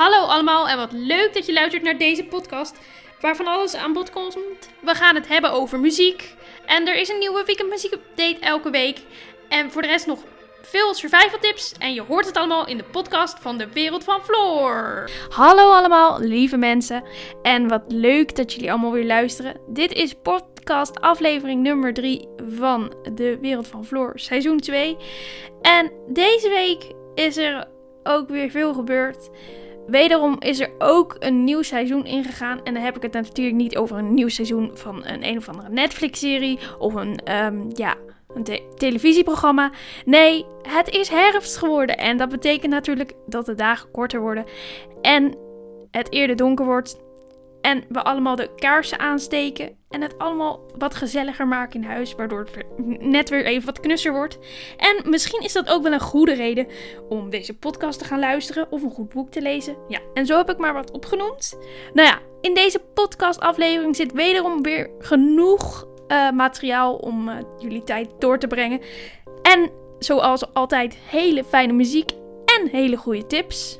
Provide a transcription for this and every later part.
Hallo allemaal en wat leuk dat je luistert naar deze podcast waarvan alles aan bod komt. We gaan het hebben over muziek en er is een nieuwe weekend muziek update elke week. En voor de rest nog veel survival tips en je hoort het allemaal in de podcast van de Wereld van Floor. Hallo allemaal, lieve mensen. En wat leuk dat jullie allemaal weer luisteren. Dit is podcast aflevering nummer 3 van de Wereld van Floor, seizoen 2. En deze week is er ook weer veel gebeurd. Wederom is er ook een nieuw seizoen ingegaan. En dan heb ik het natuurlijk niet over een nieuw seizoen van een een of andere Netflix-serie. Of een, ehm, ja, een te- televisieprogramma. Nee, het is herfst geworden. En dat betekent natuurlijk dat de dagen korter worden. En het eerder donker wordt. En we allemaal de kaarsen aansteken. En het allemaal wat gezelliger maken in huis. Waardoor het net weer even wat knusser wordt. En misschien is dat ook wel een goede reden om deze podcast te gaan luisteren of een goed boek te lezen. Ja, en zo heb ik maar wat opgenoemd. Nou ja, in deze podcastaflevering zit wederom weer genoeg eh, materiaal om eh, jullie tijd door te brengen. En zoals altijd hele fijne muziek en hele goede tips.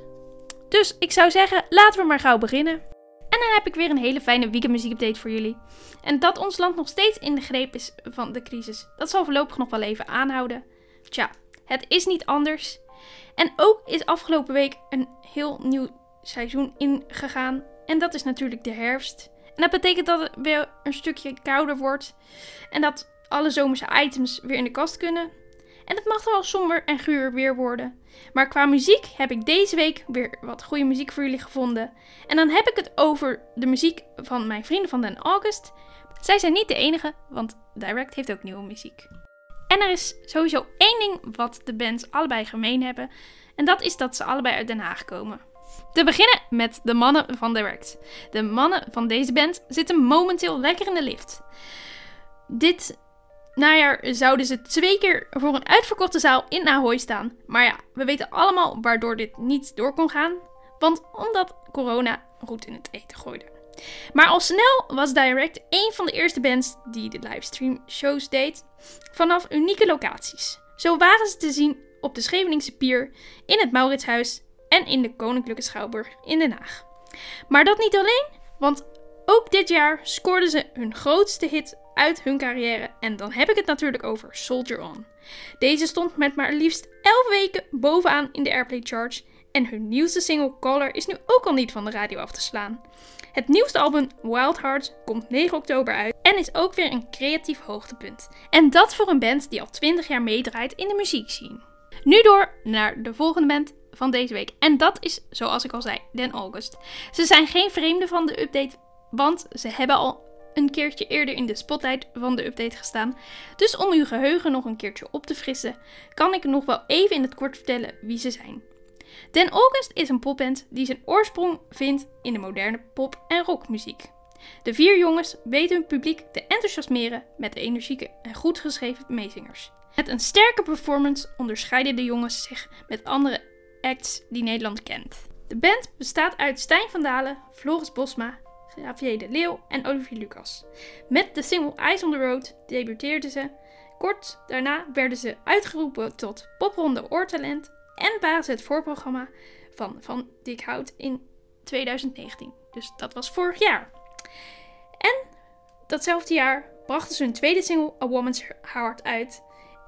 Dus ik zou zeggen, laten we maar gauw beginnen. En dan heb ik weer een hele fijne weekendmuziekupdate voor jullie. En dat ons land nog steeds in de greep is van de crisis. Dat zal voorlopig nog wel even aanhouden. Tja, het is niet anders. En ook is afgelopen week een heel nieuw seizoen ingegaan. En dat is natuurlijk de herfst. En dat betekent dat het weer een stukje kouder wordt. En dat alle zomerse items weer in de kast kunnen. En het mag wel somber en guur weer worden. Maar qua muziek heb ik deze week weer wat goede muziek voor jullie gevonden. En dan heb ik het over de muziek van mijn vrienden van Den August. Zij zijn niet de enige, want Direct heeft ook nieuwe muziek. En er is sowieso één ding wat de bands allebei gemeen hebben. En dat is dat ze allebei uit Den Haag komen. Te beginnen met de mannen van Direct. De mannen van deze band zitten momenteel lekker in de lift. Dit najaar zouden ze twee keer voor een uitverkochte zaal in Ahoy staan. Maar ja, we weten allemaal waardoor dit niet door kon gaan. Want omdat corona roet in het eten gooide. Maar al snel was Direct een van de eerste bands die de livestream shows deed vanaf unieke locaties. Zo waren ze te zien op de Scheveningse Pier, in het Mauritshuis en in de Koninklijke Schouwburg in Den Haag. Maar dat niet alleen, want ook dit jaar scoorden ze hun grootste hit uit hun carrière en dan heb ik het natuurlijk over Soldier On. Deze stond met maar liefst 11 weken bovenaan in de Airplay Charts en hun nieuwste single Color is nu ook al niet van de radio af te slaan. Het nieuwste album Wild Hearts komt 9 oktober uit en is ook weer een creatief hoogtepunt. En dat voor een band die al 20 jaar meedraait in de muziekscene. Nu door naar de volgende band van deze week. En dat is, zoals ik al zei, Den August. Ze zijn geen vreemde van de update, want ze hebben al een keertje eerder in de spotlight van de update gestaan. Dus om uw geheugen nog een keertje op te frissen, kan ik nog wel even in het kort vertellen wie ze zijn. Den August is een popband die zijn oorsprong vindt in de moderne pop- en rockmuziek. De vier jongens weten hun publiek te enthousiasmeren met energieke en goed geschreven meezingers. Met een sterke performance onderscheiden de jongens zich met andere acts die Nederland kent. De band bestaat uit Stijn van Dalen, Floris Bosma, Xavier de Leeuw en Olivier Lucas. Met de single Eyes on the Road debuteerden ze. Kort daarna werden ze uitgeroepen tot popronde oortalent en waren het voorprogramma van Van Dik Hout in 2019. Dus dat was vorig jaar. En datzelfde jaar brachten ze hun tweede single A Woman's Heart uit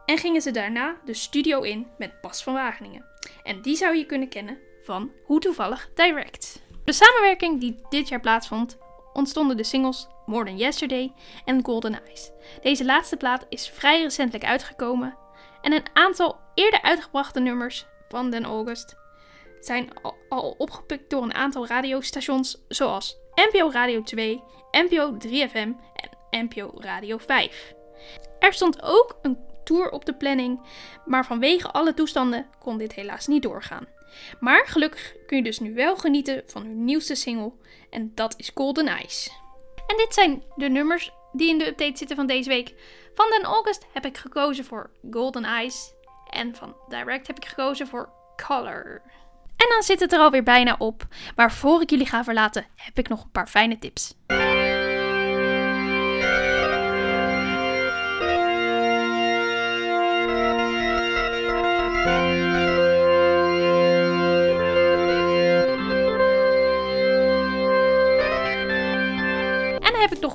en gingen ze daarna de studio in met Bas van Wageningen. En die zou je kunnen kennen van Hoe Toevallig Direct. De samenwerking die dit jaar plaatsvond ontstonden de singles More Than Yesterday en Golden Eyes. Deze laatste plaat is vrij recentelijk uitgekomen en een aantal eerder uitgebrachte nummers van Den August zijn al, opgepikt door een aantal radiostations zoals NPO Radio 2, NPO 3FM en NPO Radio 5. Er stond ook een tour op de planning, maar vanwege alle toestanden kon dit helaas niet doorgaan. Maar gelukkig kun je dus nu wel genieten van hun nieuwste single en dat is Golden Eyes. En dit zijn de nummers die in de update zitten van deze week. Van Den August heb ik gekozen voor Golden Eyes en van Direct heb ik gekozen voor Color. En dan zit het er alweer bijna op. Maar voor ik jullie ga verlaten, heb ik nog een paar fijne tips.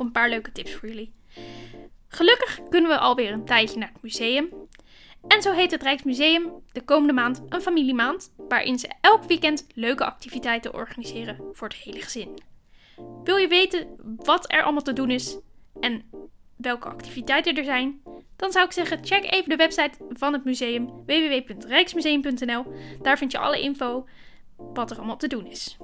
Een paar leuke tips voor jullie. Gelukkig kunnen we alweer een tijdje naar het museum. En zo heet het Rijksmuseum de komende maand een familiemaand, waarin ze elk weekend leuke activiteiten organiseren voor het hele gezin. Wil je weten wat er allemaal te doen is en welke activiteiten er zijn? Dan zou ik zeggen, check even de website van het museum www.rijksmuseum.nl. Daar vind je alle info wat er allemaal te doen is.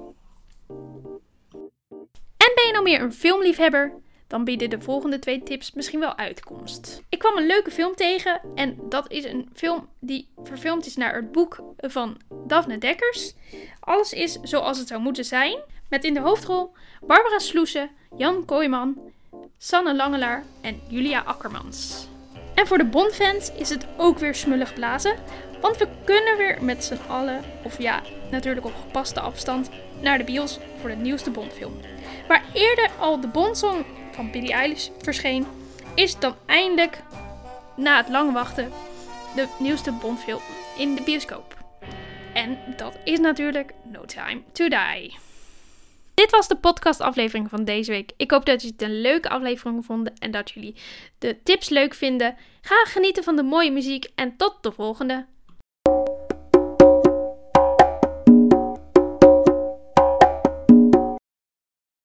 En ben je nou meer een filmliefhebber? Dan bieden de volgende twee tips misschien wel uitkomst. Ik kwam een leuke film tegen en dat is een film die verfilmd is naar het boek van Daphne Dekkers. Alles is zoals het zou moeten zijn. Met in de hoofdrol Barbara Sloesen, Jan Kooijman, Sanne Langelaar en Julia Akkermans. En voor de Bondfans is het ook weer smullig blazen, want we kunnen weer met z'n allen, of ja, natuurlijk op gepaste afstand, naar de bios voor de nieuwste Bondfilm. Waar eerder al de Bondsong van Billie Eilish verscheen, is dan eindelijk, na het lange wachten, de nieuwste Bondfilm in de bioscoop. En dat is natuurlijk No Time to Die. Dit was de podcastaflevering van deze week. Ik hoop dat jullie het een leuke aflevering vonden en dat jullie de tips leuk vinden. Ga genieten van de mooie muziek en tot de volgende.